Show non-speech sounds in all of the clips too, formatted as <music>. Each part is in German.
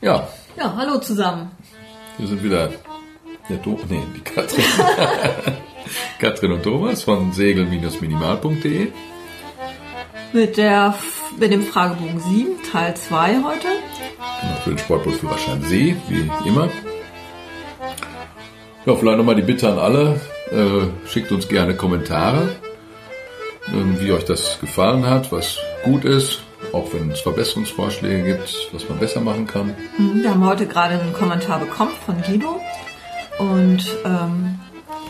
Ja, Ja, hallo zusammen. wir sind wieder der Do nee, die Katrin. <laughs> Katrin und Thomas von segel-minimal.de. Mit, der, mit dem Fragebogen 7, Teil 2 heute. Genau, für den Sportbootführerschein See, wie immer. Ja, vielleicht nochmal die Bitte an alle. Äh, schickt uns gerne Kommentare, ähm, wie euch das gefallen hat, was gut ist, auch wenn es Verbesserungsvorschläge gibt, was man besser machen kann. Mhm, Wir haben heute gerade einen Kommentar bekommen von Guido. Und ähm,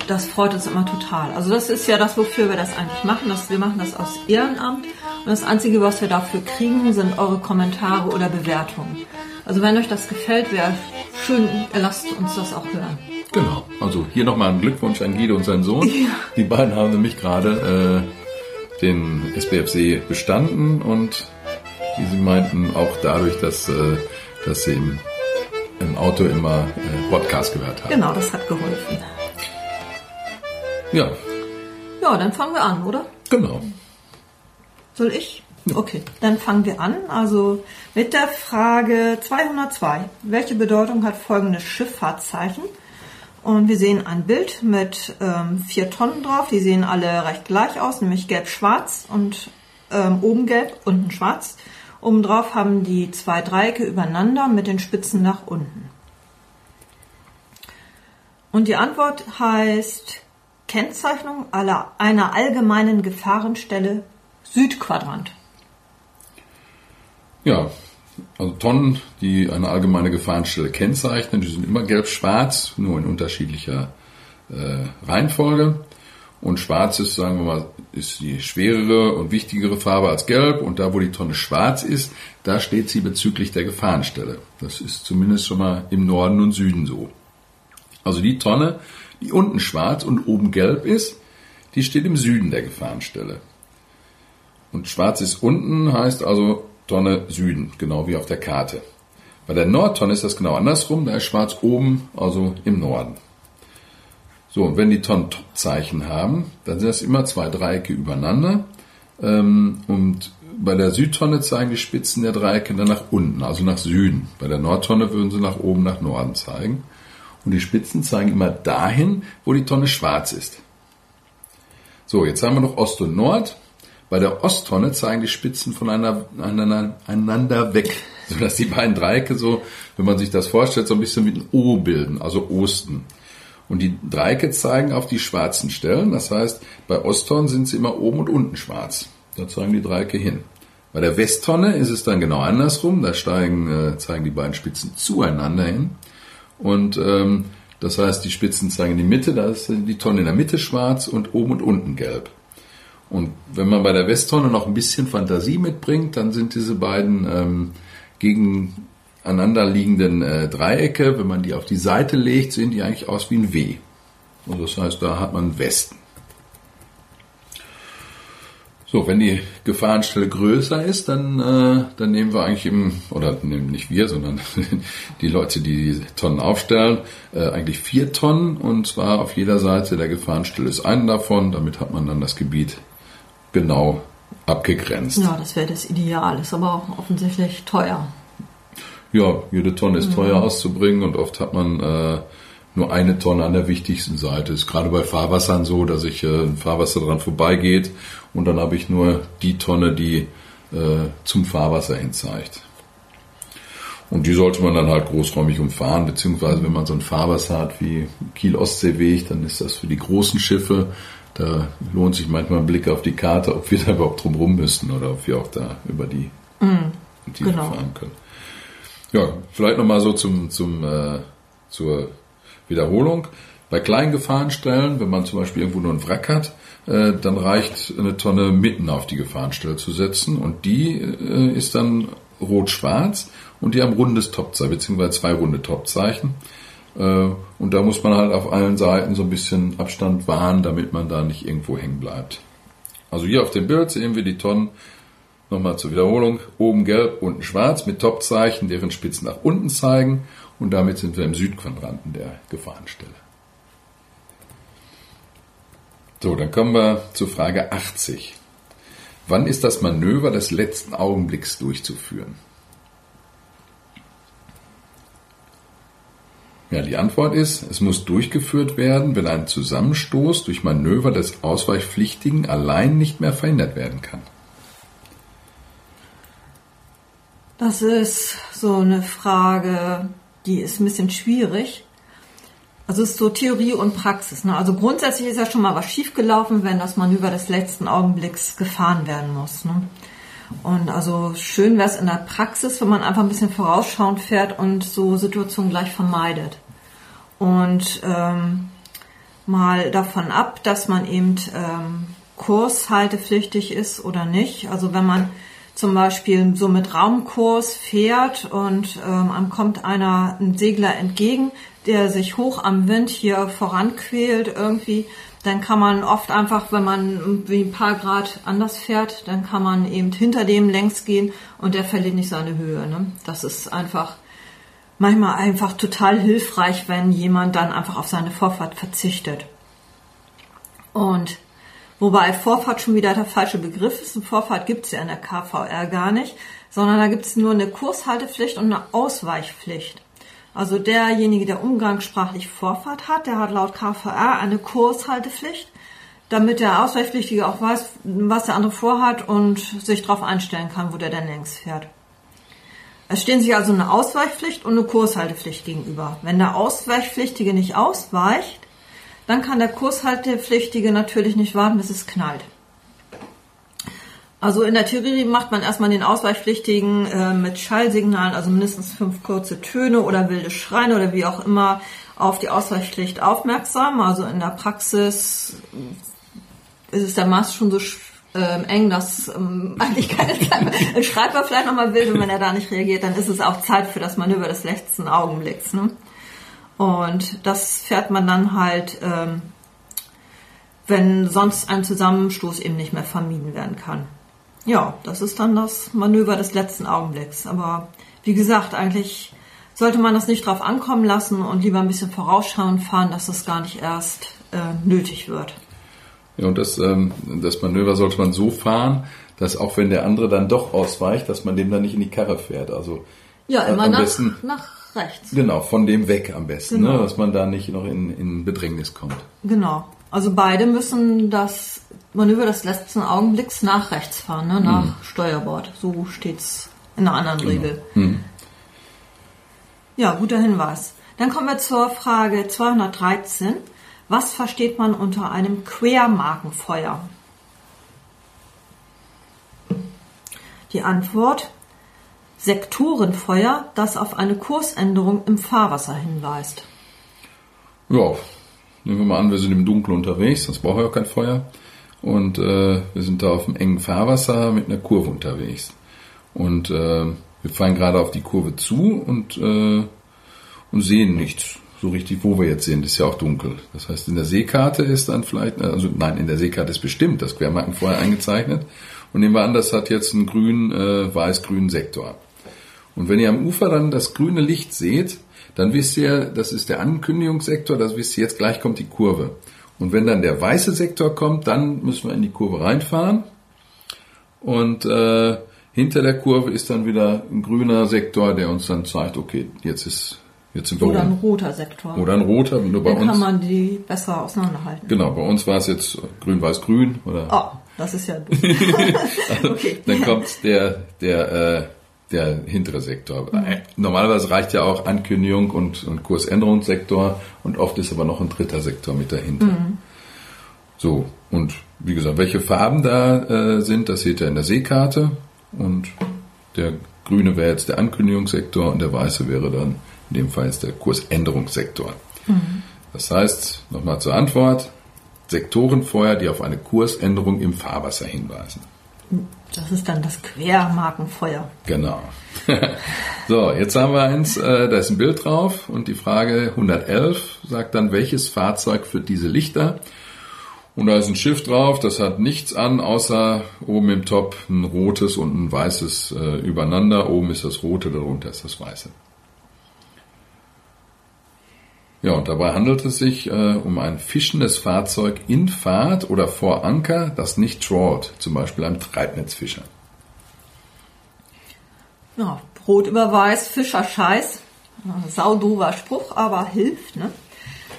das freut uns immer total. Also das ist ja das, wofür wir das eigentlich machen. Das, wir machen das aus Ehrenamt. Und das Einzige, was wir dafür kriegen, sind eure Kommentare oder Bewertungen. Also wenn euch das gefällt, wäre schön, lasst uns das auch hören. Genau, also hier nochmal ein Glückwunsch an Guido und seinen Sohn. Die beiden haben nämlich gerade äh, den SBFC bestanden und wie sie meinten, auch dadurch, dass, äh, dass sie im, im Auto immer äh, Podcast gehört haben. Genau, das hat geholfen. Ja, Ja, dann fangen wir an, oder? genau. Soll ich? Okay, dann fangen wir an. Also mit der Frage 202. Welche Bedeutung hat folgendes Schifffahrtszeichen? Und wir sehen ein Bild mit ähm, vier Tonnen drauf. Die sehen alle recht gleich aus, nämlich gelb-schwarz und ähm, oben gelb, unten schwarz. Oben drauf haben die zwei Dreiecke übereinander mit den Spitzen nach unten. Und die Antwort heißt Kennzeichnung aller, einer allgemeinen Gefahrenstelle Südquadrant. Ja, also Tonnen, die eine allgemeine Gefahrenstelle kennzeichnen, die sind immer gelb-schwarz, nur in unterschiedlicher äh, Reihenfolge. Und schwarz ist, sagen wir mal, ist die schwerere und wichtigere Farbe als gelb. Und da, wo die Tonne schwarz ist, da steht sie bezüglich der Gefahrenstelle. Das ist zumindest schon mal im Norden und Süden so. Also die Tonne, die unten schwarz und oben gelb ist, die steht im Süden der Gefahrenstelle. Und schwarz ist unten, heißt also Tonne Süden, genau wie auf der Karte. Bei der Nordtonne ist das genau andersrum, da ist schwarz oben, also im Norden. So, und wenn die Tonnen Topzeichen haben, dann sind das immer zwei Dreiecke übereinander. Ähm, und bei der Südtonne zeigen die Spitzen der Dreiecke dann nach unten, also nach Süden. Bei der Nordtonne würden sie nach oben, nach Norden zeigen. Und die Spitzen zeigen immer dahin, wo die Tonne schwarz ist. So, jetzt haben wir noch Ost und Nord. Bei der Osttonne zeigen die Spitzen voneinander weg, <laughs> sodass die beiden Dreiecke so, wenn man sich das vorstellt, so ein bisschen wie ein O bilden, also Osten. Und die Dreiecke zeigen auf die schwarzen Stellen, das heißt, bei Osttonne sind sie immer oben und unten schwarz. Da zeigen die Dreiecke hin. Bei der Westtonne ist es dann genau andersrum, da steigen, äh, zeigen die beiden Spitzen zueinander hin. Und ähm, das heißt, die Spitzen zeigen die Mitte, da ist die Tonne in der Mitte schwarz und oben und unten gelb. Und wenn man bei der Westtonne noch ein bisschen Fantasie mitbringt, dann sind diese beiden ähm, gegeneinander liegenden äh, Dreiecke, wenn man die auf die Seite legt, sehen die eigentlich aus wie ein W. Und das heißt, da hat man Westen. So, wenn die Gefahrenstelle größer ist, dann, äh, dann nehmen wir eigentlich im, oder nehmen nicht wir, sondern <laughs> die Leute, die die Tonnen aufstellen, äh, eigentlich vier Tonnen und zwar auf jeder Seite der Gefahrenstelle ist eine davon, damit hat man dann das Gebiet genau abgegrenzt. Ja, das wäre das Ideal, ist aber auch offensichtlich teuer. Ja, jede Tonne ist teuer auszubringen und oft hat man äh, nur eine Tonne an der wichtigsten Seite. Ist gerade bei Fahrwassern so, dass ich äh, ein Fahrwasser dran vorbeigeht und dann habe ich nur die Tonne, die äh, zum Fahrwasser hin zeigt. Und die sollte man dann halt großräumig umfahren, beziehungsweise wenn man so ein Fahrwasser hat wie Kiel-Ostseeweg, dann ist das für die großen Schiffe, da lohnt sich manchmal ein Blick auf die Karte, ob wir da überhaupt drum rum müssen oder ob wir auch da über die Tiefe genau. fahren können. Ja, vielleicht nochmal so zum, zum, äh, zur Wiederholung. Bei kleinen Gefahrenstellen, wenn man zum Beispiel irgendwo nur ein Wrack hat, äh, dann reicht eine Tonne mitten auf die Gefahrenstelle zu setzen und die äh, ist dann rot-schwarz und die haben rundes Topzeichen, beziehungsweise zwei runde Topzeichen. Äh, und da muss man halt auf allen Seiten so ein bisschen Abstand wahren, damit man da nicht irgendwo hängen bleibt. Also hier auf dem Bild sehen wir die Tonnen Nochmal zur Wiederholung. Oben gelb, unten schwarz mit Topzeichen, deren Spitzen nach unten zeigen. Und damit sind wir im Südquadranten der Gefahrenstelle. So, dann kommen wir zur Frage 80. Wann ist das Manöver des letzten Augenblicks durchzuführen? Ja, die Antwort ist, es muss durchgeführt werden, wenn ein Zusammenstoß durch Manöver des Ausweichpflichtigen allein nicht mehr verhindert werden kann. Das ist so eine Frage, die ist ein bisschen schwierig. Also es ist so Theorie und Praxis. Ne? Also grundsätzlich ist ja schon mal was schiefgelaufen, wenn das Manöver des letzten Augenblicks gefahren werden muss. Ne? Und also schön wäre es in der Praxis, wenn man einfach ein bisschen vorausschauend fährt und so Situationen gleich vermeidet. Und ähm, mal davon ab, dass man eben ähm, kurshaltepflichtig ist oder nicht. Also wenn man zum Beispiel so mit Raumkurs fährt und ähm, kommt einer, ein Segler entgegen, der sich hoch am Wind hier voranquält irgendwie, dann kann man oft einfach, wenn man wie ein paar Grad anders fährt, dann kann man eben hinter dem längs gehen und der verliert nicht seine Höhe. Ne? Das ist einfach manchmal einfach total hilfreich, wenn jemand dann einfach auf seine Vorfahrt verzichtet. Und wobei Vorfahrt schon wieder der falsche Begriff ist. Eine Vorfahrt gibt es ja in der KVR gar nicht, sondern da gibt es nur eine Kurshaltepflicht und eine Ausweichpflicht. Also derjenige, der umgangssprachlich Vorfahrt hat, der hat laut KVR eine Kurshaltepflicht, damit der Ausweichpflichtige auch weiß, was der andere vorhat und sich darauf einstellen kann, wo der denn längs fährt. Es stehen sich also eine Ausweichpflicht und eine Kurshaltepflicht gegenüber. Wenn der Ausweichpflichtige nicht ausweicht, dann kann der Kurshaltepflichtige natürlich nicht warten, bis es knallt. Also in der Theorie macht man erstmal den Ausweichpflichtigen äh, mit Schallsignalen, also mindestens fünf kurze Töne oder wilde Schreine oder wie auch immer auf die Ausweichpflicht aufmerksam. Also in der Praxis ist es der Maß schon so ähm, eng, dass ähm, <laughs> eigentlich keine Zeit mehr. Ein Schreiber vielleicht nochmal will und wenn er da nicht reagiert, dann ist es auch Zeit für das Manöver des letzten Augenblicks. Ne? Und das fährt man dann halt, ähm, wenn sonst ein Zusammenstoß eben nicht mehr vermieden werden kann. Ja, das ist dann das Manöver des letzten Augenblicks. Aber wie gesagt, eigentlich sollte man das nicht drauf ankommen lassen und lieber ein bisschen vorausschauen fahren, dass das gar nicht erst äh, nötig wird. Ja, und das, ähm, das Manöver sollte man so fahren, dass auch wenn der andere dann doch ausweicht, dass man dem dann nicht in die Karre fährt. Also ja, immer am nach, besten, nach rechts. Genau, von dem weg am besten, ne, genau. ne, dass man da nicht noch in, in Bedrängnis kommt. Genau. Also beide müssen das Manöver des letzten Augenblicks nach rechts fahren, ne? nach mhm. Steuerbord. So steht's in einer anderen genau. Regel. Mhm. Ja, guter Hinweis. Dann kommen wir zur Frage 213. Was versteht man unter einem Quermarkenfeuer? Die Antwort Sektorenfeuer, das auf eine Kursänderung im Fahrwasser hinweist. Ja, nehmen wir mal an, wir sind im Dunkeln unterwegs, das braucht ja kein Feuer. Und äh, wir sind da auf einem engen Fahrwasser mit einer Kurve unterwegs. Und äh, wir fahren gerade auf die Kurve zu und, äh, und sehen nichts so richtig, wo wir jetzt sind. Ist ja auch dunkel. Das heißt, in der Seekarte ist dann vielleicht, also nein, in der Seekarte ist bestimmt das Quermarken vorher eingezeichnet. Und nehmen wir an, das hat jetzt einen grün, äh, weiß-grünen Sektor. Und wenn ihr am Ufer dann das grüne Licht seht, dann wisst ihr, das ist der Ankündigungssektor, das wisst ihr, jetzt gleich kommt die Kurve. Und wenn dann der weiße Sektor kommt, dann müssen wir in die Kurve reinfahren. Und äh, hinter der Kurve ist dann wieder ein grüner Sektor, der uns dann zeigt, okay, jetzt ist jetzt sind wir Oder oben. ein roter Sektor. Oder ein roter, nur bei dann uns. kann man die besser auseinanderhalten. Genau, bei uns war es jetzt grün-weiß-grün oder. Oh, das ist ja. <laughs> <laughs> okay. Dann kommt der der äh, der hintere Sektor. Mhm. Normalerweise reicht ja auch Ankündigung und, und Kursänderungssektor und oft ist aber noch ein dritter Sektor mit dahinter. Mhm. So, und wie gesagt, welche Farben da äh, sind, das seht ihr in der Seekarte. Und der grüne wäre jetzt der Ankündigungssektor und der weiße wäre dann in dem Fall jetzt der Kursänderungssektor. Mhm. Das heißt, nochmal zur Antwort, Sektorenfeuer, die auf eine Kursänderung im Fahrwasser hinweisen. Das ist dann das Quermarkenfeuer. Genau. <laughs> so, jetzt haben wir eins, äh, da ist ein Bild drauf und die Frage 111 sagt dann, welches Fahrzeug führt diese Lichter? Und da ist ein Schiff drauf, das hat nichts an, außer oben im Top ein rotes und ein weißes äh, übereinander. Oben ist das rote, darunter ist das weiße. Ja, und dabei handelt es sich äh, um ein fischendes Fahrzeug in Fahrt oder vor Anker, das nicht trawlt, zum Beispiel ein Treibnetzfischer. Ja, Brot über Weiß, Fischer Scheiß. Saudover Spruch, aber hilft. Ne?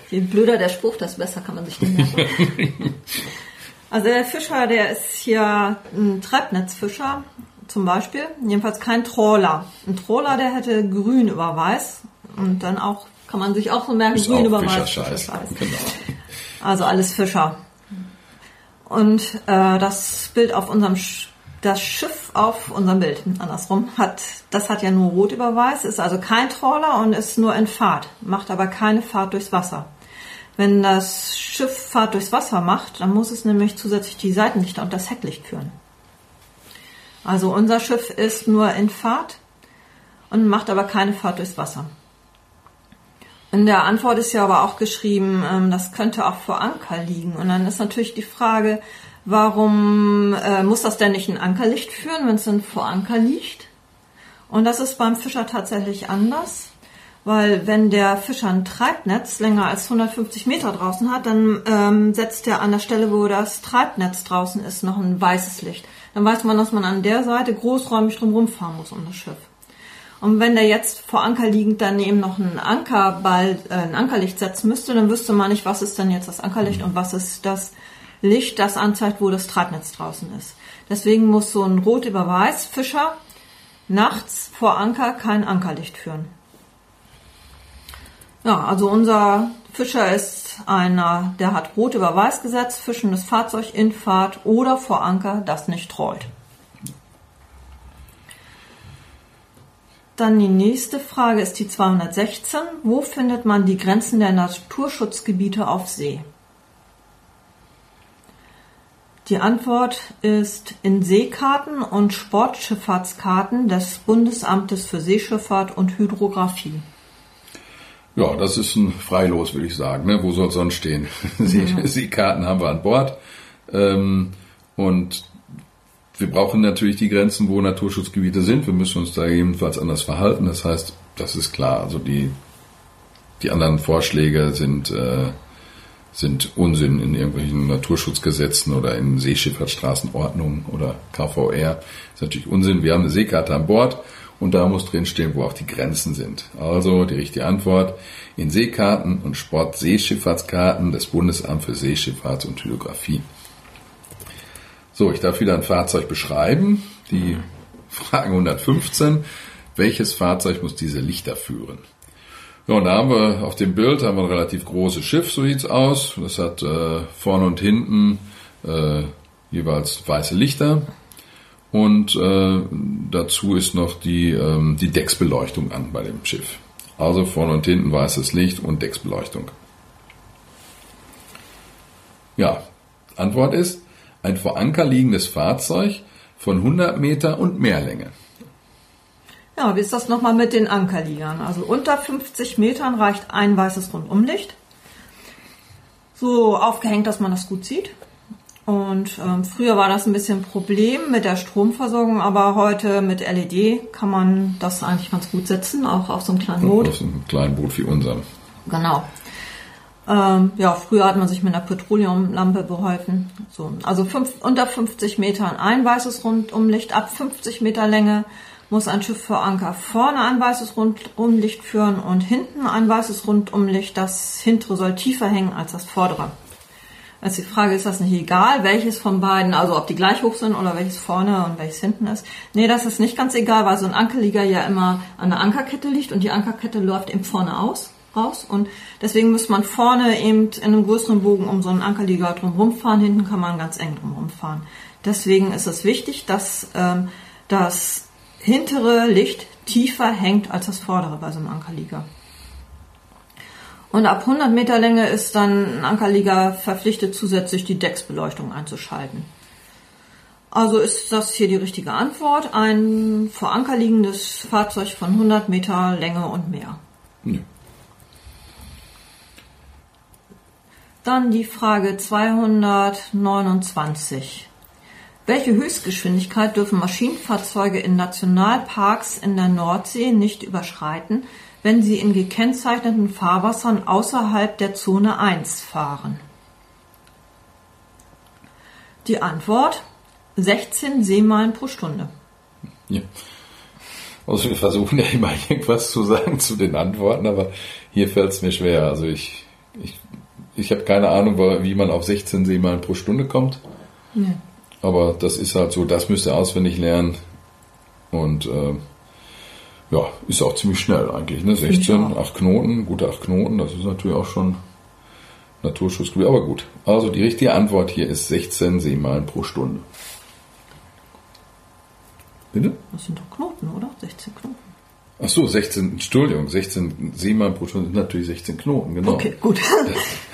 Je blöder der Spruch, desto besser kann man sich den merken. <laughs> also der Fischer, der ist hier ein Treibnetzfischer zum Beispiel, jedenfalls kein Trawler. Ein Trawler, der hätte grün über weiß und dann auch, kann man sich auch so merken, Ist grün. Fischerscheiß. Fischerscheiß. Genau. Also alles Fischer. Und äh, das Bild auf unserem Sch das Schiff auf unserem Bild, andersrum, hat, das hat ja nur Rot über Weiß, ist also kein Trawler und ist nur in Fahrt, macht aber keine Fahrt durchs Wasser. Wenn das Schiff Fahrt durchs Wasser macht, dann muss es nämlich zusätzlich die Seitenlichter und das Hecklicht führen. Also unser Schiff ist nur in Fahrt und macht aber keine Fahrt durchs Wasser. In der Antwort ist ja aber auch geschrieben, ähm, das könnte auch vor Anker liegen. Und dann ist natürlich die Frage, warum äh, muss das denn nicht ein Ankerlicht führen, wenn es denn vor Anker liegt? Und das ist beim Fischer tatsächlich anders, weil wenn der Fischer ein Treibnetz länger als 150 Meter draußen hat, dann ähm, setzt er an der Stelle, wo das Treibnetz draußen ist, noch ein weißes Licht. Dann weiß man, dass man an der Seite großräumig drumherum fahren muss um das Schiff. Und wenn der jetzt vor Anker liegend daneben noch einen Ankerball, äh, ein Ankerlicht setzen müsste, dann wüsste man nicht, was ist denn jetzt das Ankerlicht und was ist das Licht, das anzeigt, wo das Treibnetz draußen ist. Deswegen muss so ein Rot über Weiß Fischer nachts vor Anker kein Ankerlicht führen. Ja, also unser Fischer ist einer, der hat Rot über Weiß gesetzt, fischendes Fahrzeug in Fahrt oder vor Anker, das nicht trollt. Dann die nächste Frage ist die 216. Wo findet man die Grenzen der Naturschutzgebiete auf See? Die Antwort ist in Seekarten und Sportschifffahrtskarten des Bundesamtes für Seeschifffahrt und Hydrographie. Ja, das ist ein Freilos, würde ich sagen. Ne? Wo soll es sonst stehen? <laughs> See Seekarten haben wir an Bord. Ähm, und wir brauchen natürlich die Grenzen, wo Naturschutzgebiete sind. Wir müssen uns da jedenfalls anders verhalten. Das heißt, das ist klar. Also die, die anderen Vorschläge sind, äh, sind Unsinn in irgendwelchen Naturschutzgesetzen oder in Seeschifffahrtsstraßenordnungen oder KVR. Das ist natürlich Unsinn. Wir haben eine Seekarte an Bord und da muss drin stehen, wo auch die Grenzen sind. Also die richtige Antwort in Seekarten und Sportseeschifffahrtskarten des Bundesamts für Seeschifffahrt und Hydrographie. So, ich darf wieder ein Fahrzeug beschreiben. Die Frage 115. Welches Fahrzeug muss diese Lichter führen? Ja, und da haben wir auf dem Bild haben wir ein relativ großes Schiff, so sieht's aus. Das hat äh, vorne und hinten äh, jeweils weiße Lichter. Und äh, dazu ist noch die, ähm, die Decksbeleuchtung an bei dem Schiff. Also vorne und hinten weißes Licht und Decksbeleuchtung. Ja, Antwort ist ein vor Anker liegendes Fahrzeug von 100 Meter und mehr Länge. Ja, wie ist das nochmal mit den Ankerliegern? Also unter 50 Metern reicht ein weißes Rundumlicht. So aufgehängt, dass man das gut sieht. Und ähm, früher war das ein bisschen ein Problem mit der Stromversorgung, aber heute mit LED kann man das eigentlich ganz gut setzen, auch auf so einem kleinen Boot. Auf so einem kleinen Boot wie unserem. Genau. Ähm, ja, früher hat man sich mit einer Petroleumlampe beholfen. So, also fünf, unter 50 Metern ein weißes Rundumlicht, ab 50 Meter Länge muss ein Schiff vor Anker vorne ein weißes Rundumlicht führen und hinten ein weißes Rundumlicht. Das hintere soll tiefer hängen als das vordere. Also die Frage ist das nicht egal, welches von beiden, also ob die gleich hoch sind oder welches vorne und welches hinten ist. Nee, das ist nicht ganz egal, weil so ein Ankerlieger ja immer an der Ankerkette liegt und die Ankerkette läuft eben vorne aus, raus. Und deswegen muss man vorne eben in einem größeren Bogen um so einen Ankerlieger drumherum fahren, hinten kann man ganz eng drumherum fahren. Deswegen ist es wichtig, dass ähm, das hintere Licht tiefer hängt als das vordere bei so einem Ankerlieger. Und ab 100 Meter Länge ist dann ein Ankerlieger verpflichtet, zusätzlich die Decksbeleuchtung einzuschalten. Also ist das hier die richtige Antwort. Ein vor Anker liegendes Fahrzeug von 100 Meter Länge und mehr. Ja. Dann die Frage 229. Welche Höchstgeschwindigkeit dürfen Maschinenfahrzeuge in Nationalparks in der Nordsee nicht überschreiten, wenn sie in gekennzeichneten Fahrwassern außerhalb der Zone 1 fahren? Die Antwort 16 Seemeilen pro Stunde. Ja. Also wir versuchen ja immer irgendwas zu sagen zu den Antworten, aber hier fällt es mir schwer. Also ich, ich, ich habe keine Ahnung, wie man auf 16 Seemeilen pro Stunde kommt. Ja. Aber das ist halt so, das müsst ihr auswendig lernen. Und äh, ja, ist auch ziemlich schnell eigentlich. Ne? 16, 8 Knoten, gute 8 Knoten, das ist natürlich auch schon Naturschutzgebiet. Aber gut, also die richtige Antwort hier ist 16 Seemeilen pro Stunde. Bitte? Das sind doch Knoten, oder? 16 Knoten. Ach so, 16, Entschuldigung, 16 Seemeilen pro Stunde sind natürlich 16 Knoten, genau. Okay, gut.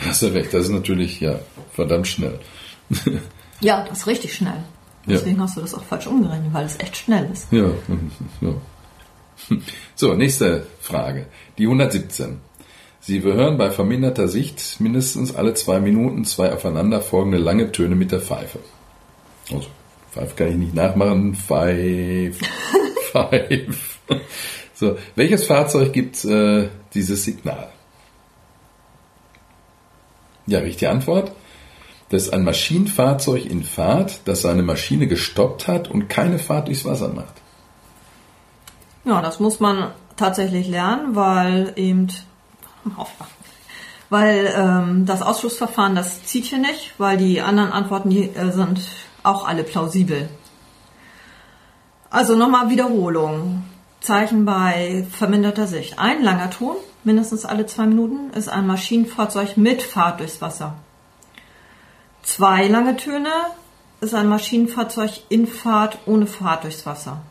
Hast du recht, das ist natürlich, ja, verdammt schnell. ja, das ist richtig schnell. Deswegen ja. hast du das auch falsch umgerechnet, weil es echt schnell ist. Ja, <laughs> ja. So, nächste Frage. Die 117. Sie hören bei verminderter Sicht mindestens alle zwei Minuten zwei aufeinanderfolgende lange Töne mit der Pfeife. Also, Pfeife kann ich nicht nachmachen. Pfeif, <laughs> Pfeif. So, welches Fahrzeug gibt äh, dieses Signal? Ja, richtige Antwort. Das ist ein Maschinenfahrzeug in Fahrt, das seine Maschine gestoppt hat und keine Fahrt durchs Wasser macht. Ja, das muss man tatsächlich lernen, weil eben <laughs> weil ähm, das Ausschussverfahren, das zieht hier nicht, weil die anderen Antworten die, äh, sind auch alle plausibel. Also nochmal Wiederholung. Zeichen bei verminderter Sicht. Ein langer Ton, mindestens alle zwei Minuten, ist ein Maschinenfahrzeug mit Fahrt durchs Wasser. Zwei lange Töne ist ein Maschinenfahrzeug in Fahrt ohne Fahrt durchs Wasser.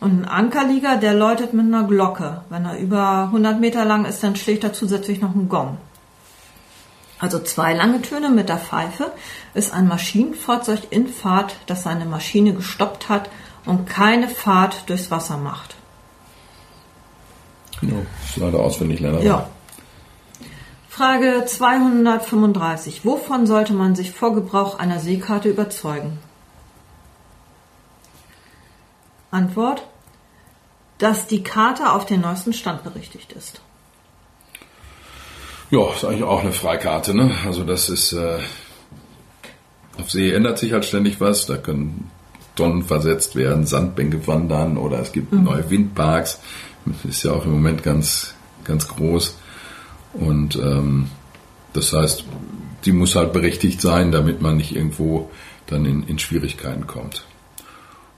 Und ein Ankerlieger, der läutet mit einer Glocke. Wenn er über 100 Meter lang ist, dann schlägt er zusätzlich noch einen Gong. Also zwei lange Töne mit der Pfeife ist ein Maschinenfahrzeug in Fahrt, das seine Maschine gestoppt hat und keine Fahrt durchs Wasser macht. Ja, ist leider auswendig lernen. Ja. Frage 235. Wovon sollte man sich vor Gebrauch einer Seekarte überzeugen? Antwort dass die Karte auf den neuesten Stand berichtigt ist. Ja, ist eigentlich auch eine Freikarte. Ne? Also das ist äh, auf See ändert sich halt ständig was. Da können Tonnen versetzt werden, Sandbänke wandern oder es gibt mhm. neue Windparks. Das ist ja auch im Moment ganz ganz groß und ähm, das heißt, die muss halt berechtigt sein, damit man nicht irgendwo dann in, in Schwierigkeiten kommt.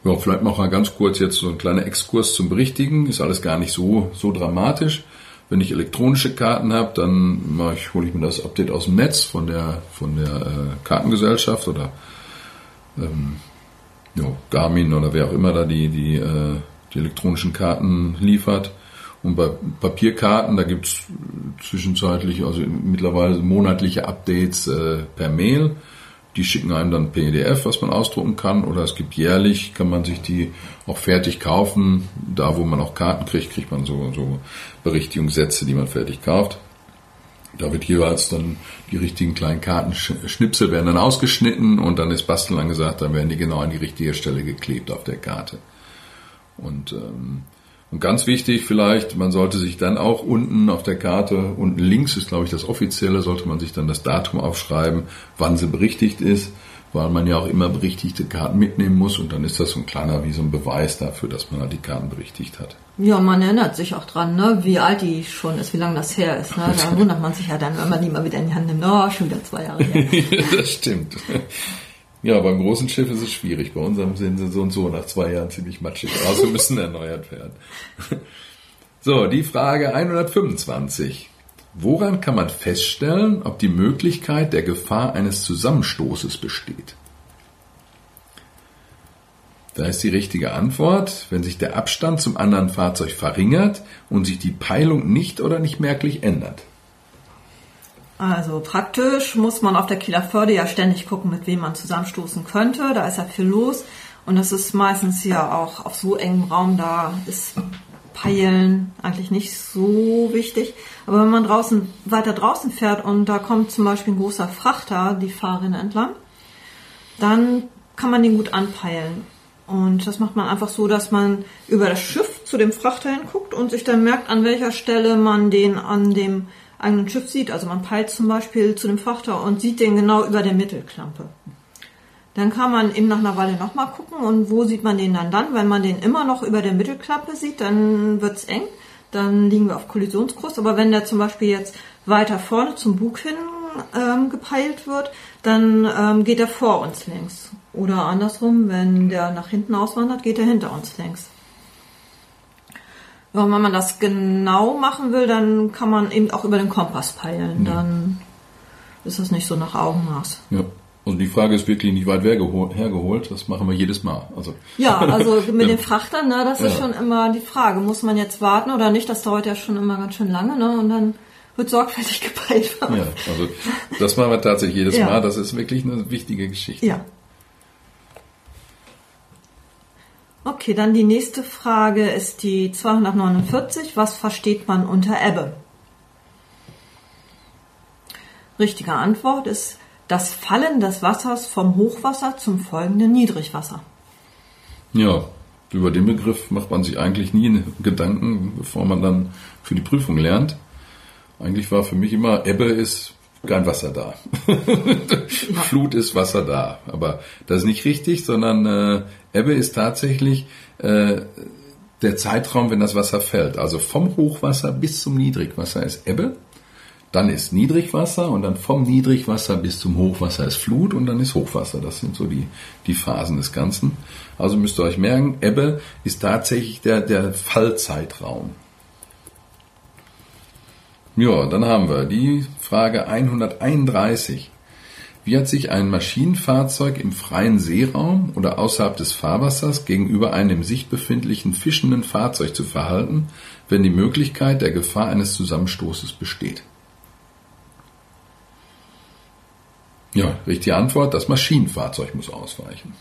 Ja, vielleicht machen wir ganz kurz jetzt so ein kleiner Exkurs zum Berichtigen. Ist alles gar nicht so, so dramatisch. Wenn ich elektronische Karten habe, dann mache ich, hole ich mir das Update aus dem Netz von der, von der äh, Kartengesellschaft oder ähm, ja, Garmin oder wer auch immer da die, die, äh, die elektronischen Karten liefert. Und bei Papierkarten, da gibt's zwischenzeitlich, also mittlerweile monatliche Updates äh, per Mail. Die schicken einem dann PDF, was man ausdrucken kann, oder es gibt jährlich, kann man sich die auch fertig kaufen. Da, wo man auch Karten kriegt, kriegt man so, so Berichtigungssätze, die man fertig kauft. Da wird jeweils dann die richtigen kleinen Kartenschnipsel werden dann ausgeschnitten und dann ist Basteln angesagt, dann werden die genau an die richtige Stelle geklebt auf der Karte. Und ähm, und ganz wichtig vielleicht, man sollte sich dann auch unten auf der Karte, unten links ist glaube ich das offizielle, sollte man sich dann das Datum aufschreiben, wann sie berichtigt ist, weil man ja auch immer berichtigte Karten mitnehmen muss und dann ist das so ein kleiner wie so ein Beweis dafür, dass man halt die Karten berichtigt hat. Ja, man erinnert sich auch dran, ne, wie alt die schon ist, wie lange das her ist. Ne? Da <laughs> wundert man sich ja dann, wenn man die mal wieder in die Hand nimmt, oh, schon wieder zwei Jahre her. <laughs> das stimmt. Ja, beim großen Schiff ist es schwierig. Bei unserem sind sie so und so nach zwei Jahren ziemlich matschig Also müssen <laughs> erneuert werden. So, die Frage 125. Woran kann man feststellen, ob die Möglichkeit der Gefahr eines Zusammenstoßes besteht? Da ist die richtige Antwort, wenn sich der Abstand zum anderen Fahrzeug verringert und sich die Peilung nicht oder nicht merklich ändert. Also praktisch muss man auf der Kieler Förde ja ständig gucken, mit wem man zusammenstoßen könnte. Da ist ja viel los. Und das ist meistens ja auch auf so engem Raum, da ist Peilen eigentlich nicht so wichtig. Aber wenn man draußen, weiter draußen fährt und da kommt zum Beispiel ein großer Frachter die Fahrrinne entlang, dann kann man den gut anpeilen. Und das macht man einfach so, dass man über das Schiff zu dem Frachter hinguckt und sich dann merkt, an welcher Stelle man den an dem eigenen Schiff sieht. Also man peilt zum Beispiel zu dem Frachter und sieht den genau über der Mittelklampe. Dann kann man eben nach einer Weile nochmal gucken und wo sieht man den dann dann? Wenn man den immer noch über der Mittelklappe sieht, dann wird's eng. Dann liegen wir auf Kollisionskurs. Aber wenn der zum Beispiel jetzt weiter vorne zum Bug hin ähm, gepeilt wird, dann ähm, geht er vor uns längs. Oder andersrum, wenn der nach hinten auswandert, geht er hinter uns längs. Wenn man das genau machen will, dann kann man eben auch über den Kompass peilen. Dann ist das nicht so nach Augenmaß. Ja. Also die Frage ist wirklich nicht weit hergeholt, das machen wir jedes Mal. Also ja, also <laughs> mit den Frachtern, ne, das ist ja. schon immer die Frage, muss man jetzt warten oder nicht? Das dauert ja schon immer ganz schön lange, ne? Und dann wird sorgfältig <laughs> gepeilt. Ja, also das machen wir tatsächlich jedes ja. Mal. Das ist wirklich eine wichtige Geschichte. Ja. Okay, dann die nächste Frage ist die 249. Was versteht man unter Ebbe? Richtige Antwort ist das Fallen des Wassers vom Hochwasser zum folgenden Niedrigwasser. Ja, über den Begriff macht man sich eigentlich nie Gedanken, bevor man dann für die Prüfung lernt. Eigentlich war für mich immer, Ebbe ist kein Wasser da. <laughs> Flut ist Wasser da. Aber das ist nicht richtig, sondern äh, Ebbe ist tatsächlich äh, der Zeitraum, wenn das Wasser fällt. Also vom Hochwasser bis zum Niedrigwasser ist Ebbe. Dann ist Niedrigwasser und dann vom Niedrigwasser bis zum Hochwasser ist Flut und dann ist Hochwasser. Das sind so die, die Phasen des Ganzen. Also müsst ihr euch merken, Ebbe ist tatsächlich der, der Fallzeitraum. Ja, dann haben wir die Frage 131. Wie hat sich ein Maschinenfahrzeug im freien Seeraum oder außerhalb des Fahrwassers gegenüber einem im Sicht befindlichen fischenden Fahrzeug zu verhalten, wenn die Möglichkeit der Gefahr eines Zusammenstoßes besteht? Ja, richtige Antwort, das Maschinenfahrzeug muss ausweichen.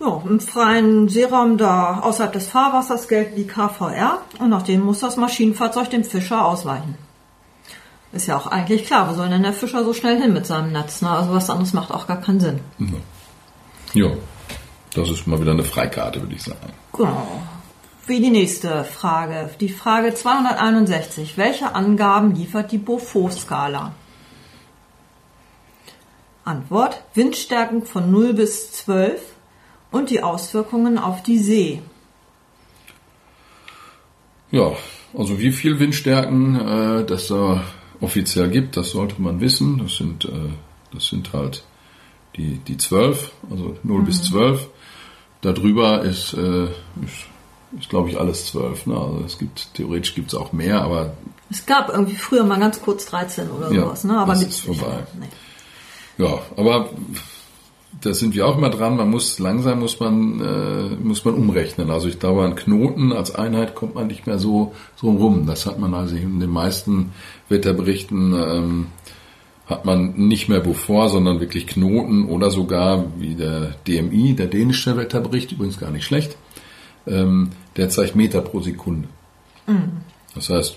Ja, im freien Seeraum da außerhalb des Fahrwassers gelten die KVR und nach denen muss das Maschinenfahrzeug dem Fischer ausweichen. Ist ja auch eigentlich klar, wo soll denn der Fischer so schnell hin mit seinem Netz? Ne? Also was anderes macht auch gar keinen Sinn. Ja, das ist mal wieder eine Freikarte, würde ich sagen. Genau. Wie die nächste Frage. Die Frage 261. Welche Angaben liefert die Beaufort-Skala? Antwort. Windstärken von 0 bis 12 und die Auswirkungen auf die See. Ja, also wie viel Windstärken äh, das da offiziell gibt, das sollte man wissen. Das sind, äh, das sind halt die, die 12, also 0 mhm. bis 12. Darüber ist, äh, ist, ist glaube ich, alles 12. Ne? Also es gibt, theoretisch gibt es auch mehr, aber... Es gab irgendwie früher mal ganz kurz 13 oder ja, sowas, ne? aber das ist vorbei. Nee. Ja, aber da sind wir auch immer dran. Man muss langsam muss man äh, muss man umrechnen. Also ich glaube, an Knoten als Einheit kommt man nicht mehr so so rum. Das hat man also in den meisten Wetterberichten ähm, hat man nicht mehr Beaufort, sondern wirklich Knoten oder sogar wie der DMI, der dänische Wetterbericht, übrigens gar nicht schlecht. Ähm, der zeigt Meter pro Sekunde. Mhm. Das heißt,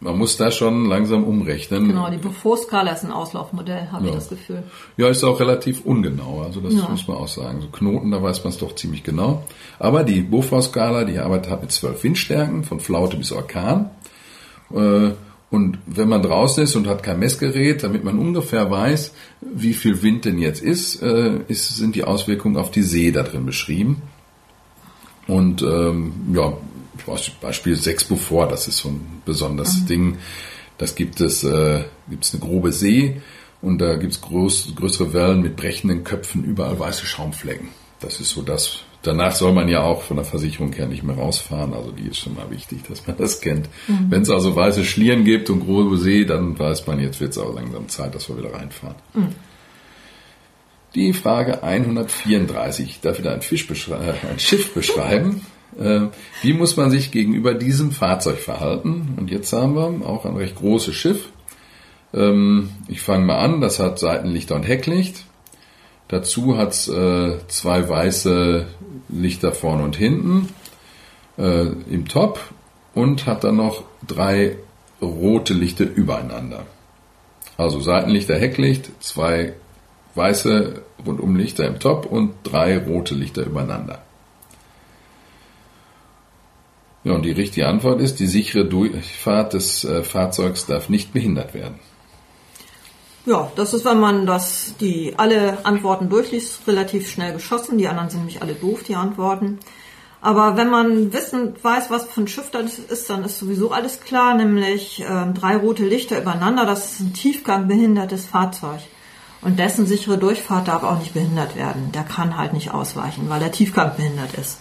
man muss da schon langsam umrechnen. Genau, die Beaufort-Skala ist ein Auslaufmodell, habe ja. ich das Gefühl. Ja, ist auch relativ ungenau, also das ja. muss man auch sagen. So Knoten, da weiß man es doch ziemlich genau. Aber die Beaufort-Skala, die arbeitet hat mit zwölf Windstärken, von Flaute bis Orkan. Äh, und wenn man draußen ist und hat kein Messgerät, damit man ungefähr weiß, wie viel Wind denn jetzt ist, äh, ist sind die Auswirkungen auf die See da drin beschrieben. Und ähm, ja, Beispiel 6 Beaufort, das ist so ein besonderes mhm. Ding. Das gibt es, äh, gibt es eine grobe See und da gibt es groß, größere Wellen mit brechenden Köpfen, überall weiße Schaumflecken. Das ist so das. Danach soll man ja auch von der Versicherung her nicht mehr rausfahren, also die ist schon mal wichtig, dass man <laughs> das kennt. Mhm. Wenn es also weiße Schlieren gibt und grobe See, dann weiß man, jetzt wird es auch langsam Zeit, dass wir wieder reinfahren. Mhm. Die Frage 134. Darf wieder ein, Fisch äh, ein Schiff beschreiben? <laughs> Äh, wie muss man sich gegenüber diesem Fahrzeug verhalten? Und jetzt haben wir auch ein recht großes Schiff. Ähm, ich fange mal an, das hat Seitenlichter und Hecklicht. Dazu hat es äh, zwei weiße Lichter vorne und hinten äh, im Top und hat dann noch drei rote Lichter übereinander. Also Seitenlichter, Hecklicht, zwei weiße Rundumlichter im Top und drei rote Lichter übereinander. Ja, und die richtige Antwort ist, die sichere Durchfahrt des äh, Fahrzeugs darf nicht behindert werden. Ja, das ist, wenn man das, die alle Antworten durchliest, relativ schnell geschossen. Die anderen sind nämlich alle doof, die Antworten. Aber wenn man wissen weiß, was für ein Schiff das ist, dann ist sowieso alles klar, nämlich äh, drei rote Lichter übereinander, das ist ein tiefgangbehindertes Fahrzeug. Und dessen sichere Durchfahrt darf auch nicht behindert werden. Der kann halt nicht ausweichen, weil er tiefgangbehindert ist.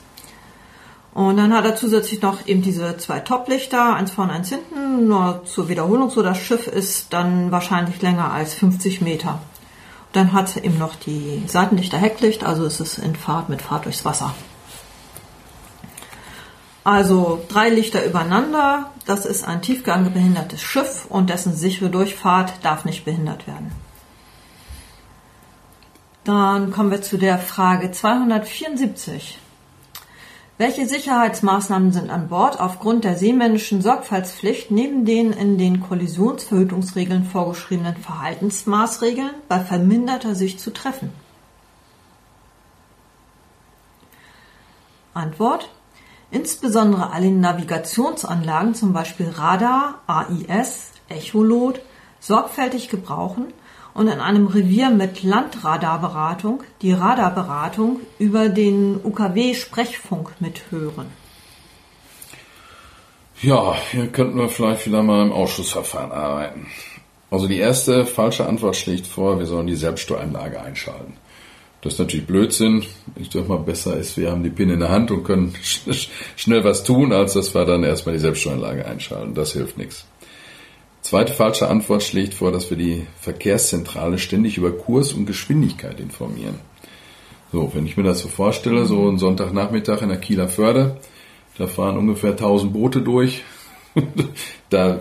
Und dann hat er zusätzlich noch eben diese zwei Toplichter, eins vorne, eins hinten, nur zur Wiederholung so. Das Schiff ist dann wahrscheinlich länger als 50 Meter. Dann hat er eben noch die Seitenlichter Hecklicht, also ist es in Fahrt mit Fahrt durchs Wasser. Also drei Lichter übereinander, das ist ein tiefgangbehindertes Schiff und dessen sichere Durchfahrt darf nicht behindert werden. Dann kommen wir zu der Frage 274. Welche Sicherheitsmaßnahmen sind an Bord aufgrund der seemännischen Sorgfaltspflicht neben den in den Kollisionsverhütungsregeln vorgeschriebenen Verhaltensmaßregeln bei verminderter Sicht zu treffen? Antwort. Insbesondere alle Navigationsanlagen, zum Beispiel Radar, AIS, Echolot, sorgfältig gebrauchen und in einem Revier mit Landradarberatung die Radarberatung über den UKW-Sprechfunk mithören. Ja, hier könnten wir vielleicht wieder mal im Ausschussverfahren arbeiten. Also die erste falsche Antwort schlägt vor, wir sollen die Selbststeueranlage einschalten. Das ist natürlich Blödsinn. Ich sag mal, besser ist, wir haben die Pin in der Hand und können <laughs> schnell was tun, als dass wir dann erstmal die Selbststeueranlage einschalten. Das hilft nichts. Zweite falsche Antwort schlägt vor, dass wir die Verkehrszentrale ständig über Kurs und Geschwindigkeit informieren. So, wenn ich mir das so vorstelle, so ein Sonntagnachmittag in der Kieler Förde, da fahren ungefähr 1000 Boote durch, <laughs> da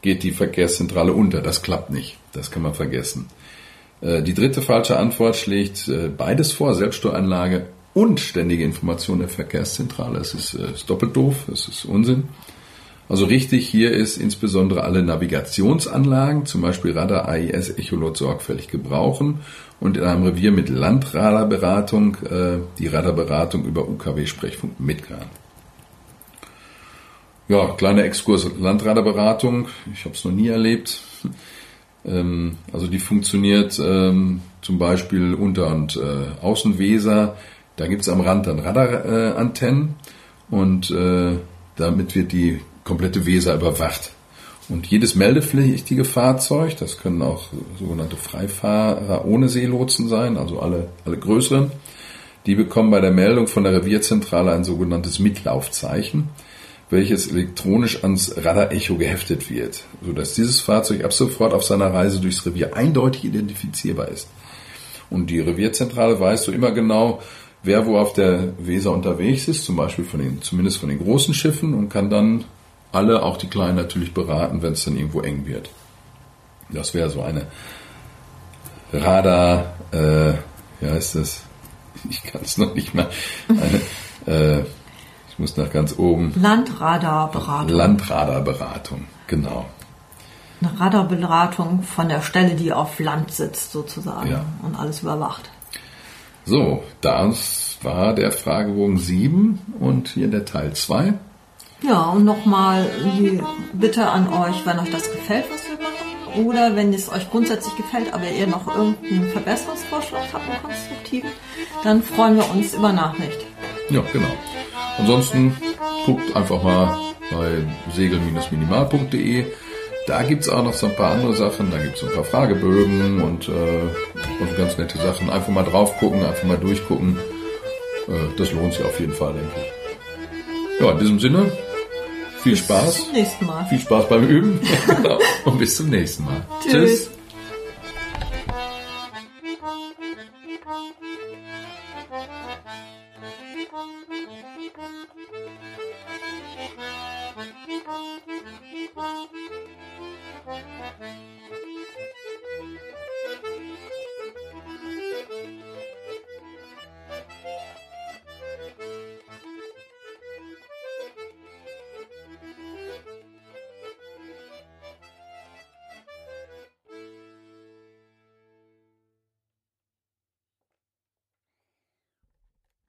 geht die Verkehrszentrale unter. Das klappt nicht. Das kann man vergessen. Äh, die dritte falsche Antwort schlägt äh, beides vor, Selbststeueranlage und ständige Information der Verkehrszentrale. Es ist, äh, ist doppelt doof, es ist Unsinn. Also richtig hier ist insbesondere alle Navigationsanlagen, zum Beispiel Radar, AIS, Echolot sorgfältig gebrauchen und in einem Revier mit Landradarberatung äh, die Radarberatung über UKW-Sprechfunk mitgehen. Ja, kleiner Exkurs Landradarberatung. Ich habe es noch nie erlebt. <laughs> Ähm, also die funktioniert ähm, zum Beispiel unter und äh, Außenweser. Da gibt es am Rand dann Radarantennen und äh, damit wird die komplette Weser überwacht. Und jedes meldepflichtige Fahrzeug, das können auch sogenannte Freifahrer ohne Seelotsen sein, also alle, alle größeren, die bekommen bei der Meldung von der Revierzentrale ein sogenanntes Mitlaufzeichen, welches elektronisch ans Radarecho geheftet wird, sodass dieses Fahrzeug ab sofort auf seiner Reise durchs Revier eindeutig identifizierbar ist. Und die Revierzentrale weiß so immer genau, wer wo auf der Weser unterwegs ist, zum Beispiel von den, zumindest von den großen Schiffen und kann dann alle, auch die Kleinen natürlich beraten, wenn es dann irgendwo eng wird. Das wäre so eine Radar, äh, wie heißt das? <laughs> Ich kann es noch nicht mal. Eine, äh, ich muss nach ganz oben. Landradarberatung. Landradarberatung, genau. Eine Radarberatung von der Stelle, die auf Land sitzt sozusagen ja. und alles überwacht. So, das war der Fragebogen 7 und hier der Teil 2. Ja, und nochmal die Bitte an euch, wenn euch das gefällt, was wir machen, oder wenn es euch grundsätzlich gefällt, aber ihr noch irgendeinen Verbesserungsvorschlag habt, einen konstruktiven, dann freuen wir uns über Nachricht. Ja, genau. Ansonsten guckt einfach mal bei segel-minimal.de. Da gibt es auch noch so ein paar andere Sachen. Da gibt es ein paar Fragebögen und, äh, und ganz nette Sachen. Einfach mal drauf gucken, einfach mal durchgucken. Äh, das lohnt sich auf jeden Fall, denke ich. Ja, in diesem Sinne, viel Spaß. Bis zum nächsten Mal. Viel Spaß beim Üben. <laughs> und bis zum nächsten Mal. Tschüss. Tschüss.